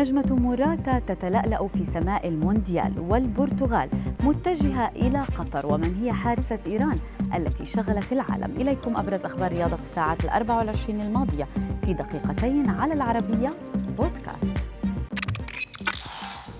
نجمة موراتا تتلألأ في سماء المونديال والبرتغال متجهة إلى قطر ومن هي حارسة إيران التي شغلت العالم. إليكم أبرز أخبار الرياضة في الساعات الأربع والعشرين الماضية في دقيقتين على العربية بودكاست.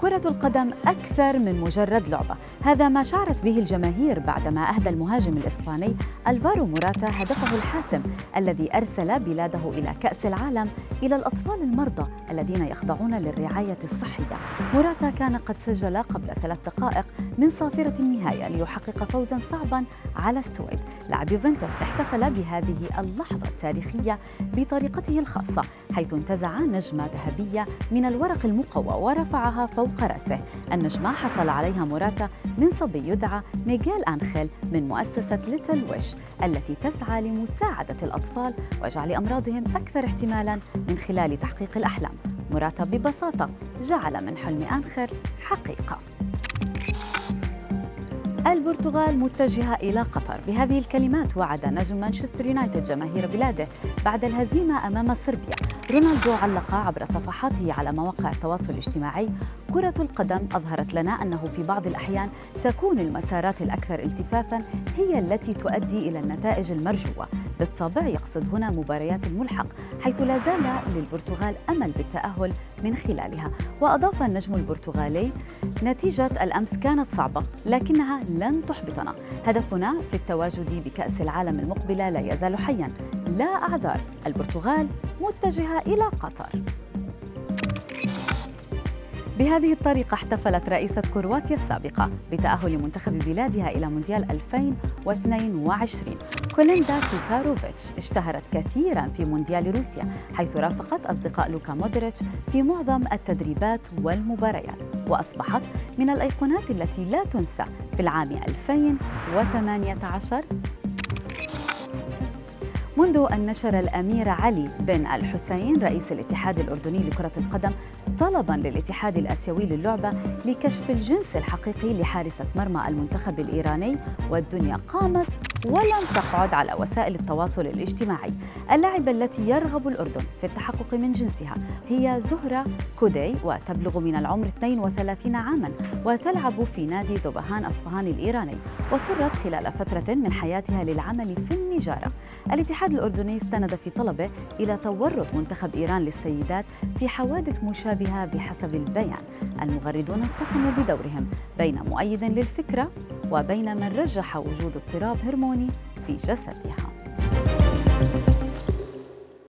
كرة القدم أكثر من مجرد لعبة. هذا ما شعرت به الجماهير بعدما أهدى المهاجم الإسباني ألفارو موراتا هدفه الحاسم الذي أرسل بلاده إلى كأس العالم إلى الأطفال المرضى الذين يخضعون للرعاية الصحية. موراتا كان قد سجل قبل ثلاث دقائق من صافرة النهاية ليحقق فوزا صعبا على السويد. لاعب يوفنتوس احتفل بهذه اللحظة التاريخية بطريقته الخاصة حيث انتزع نجمة ذهبية من الورق المقوى ورفعها فوق فوق رأسه النجمة حصل عليها موراتا من صبي يدعى ميغيل أنخيل من مؤسسة ليتل ويش التي تسعى لمساعدة الأطفال وجعل أمراضهم أكثر احتمالا من خلال تحقيق الأحلام. موراتا ببساطة جعل من حلم أنخيل حقيقة. البرتغال متجهة إلى قطر. بهذه الكلمات وعد نجم مانشستر يونايتد جماهير بلاده بعد الهزيمة أمام صربيا. رونالدو علق عبر صفحاته على مواقع التواصل الاجتماعي. كرة القدم أظهرت لنا أنه في بعض الأحيان تكون المسارات الأكثر التفافا هي التي تؤدي إلى النتائج المرجوة. بالطبع يقصد هنا مباريات الملحق حيث لا زال للبرتغال أمل بالتأهل من خلالها. وأضاف النجم البرتغالي نتيجة الأمس كانت صعبة لكنها لن تحبطنا. هدفنا في التواجد بكأس العالم المقبلة لا يزال حيا. لا أعذار. البرتغال متجهة إلى قطر. بهذه الطريقة احتفلت رئيسة كرواتيا السابقة بتأهل منتخب بلادها إلى مونديال 2022 كوليندا كيتاروفيتش اشتهرت كثيرا في مونديال روسيا حيث رافقت أصدقاء لوكا مودريتش في معظم التدريبات والمباريات وأصبحت من الأيقونات التي لا تنسى في العام 2018 منذ أن نشر الأمير علي بن الحسين رئيس الاتحاد الأردني لكرة القدم طلبا للاتحاد الآسيوي للعبة لكشف الجنس الحقيقي لحارسة مرمى المنتخب الإيراني والدنيا قامت ولم تقعد على وسائل التواصل الاجتماعي. اللاعبة التي يرغب الأردن في التحقق من جنسها هي زهرة كودي وتبلغ من العمر 32 عاما وتلعب في نادي ذوبهان أصفهان الإيراني واضطرت خلال فترة من حياتها للعمل في النجارة الاتحاد الأردني استند في طلبه إلى تورط منتخب إيران للسيدات في حوادث مشابهة بحسب البيان. المغردون انقسموا بدورهم بين مؤيد للفكرة وبين من رجح وجود اضطراب هرموني في جسدها.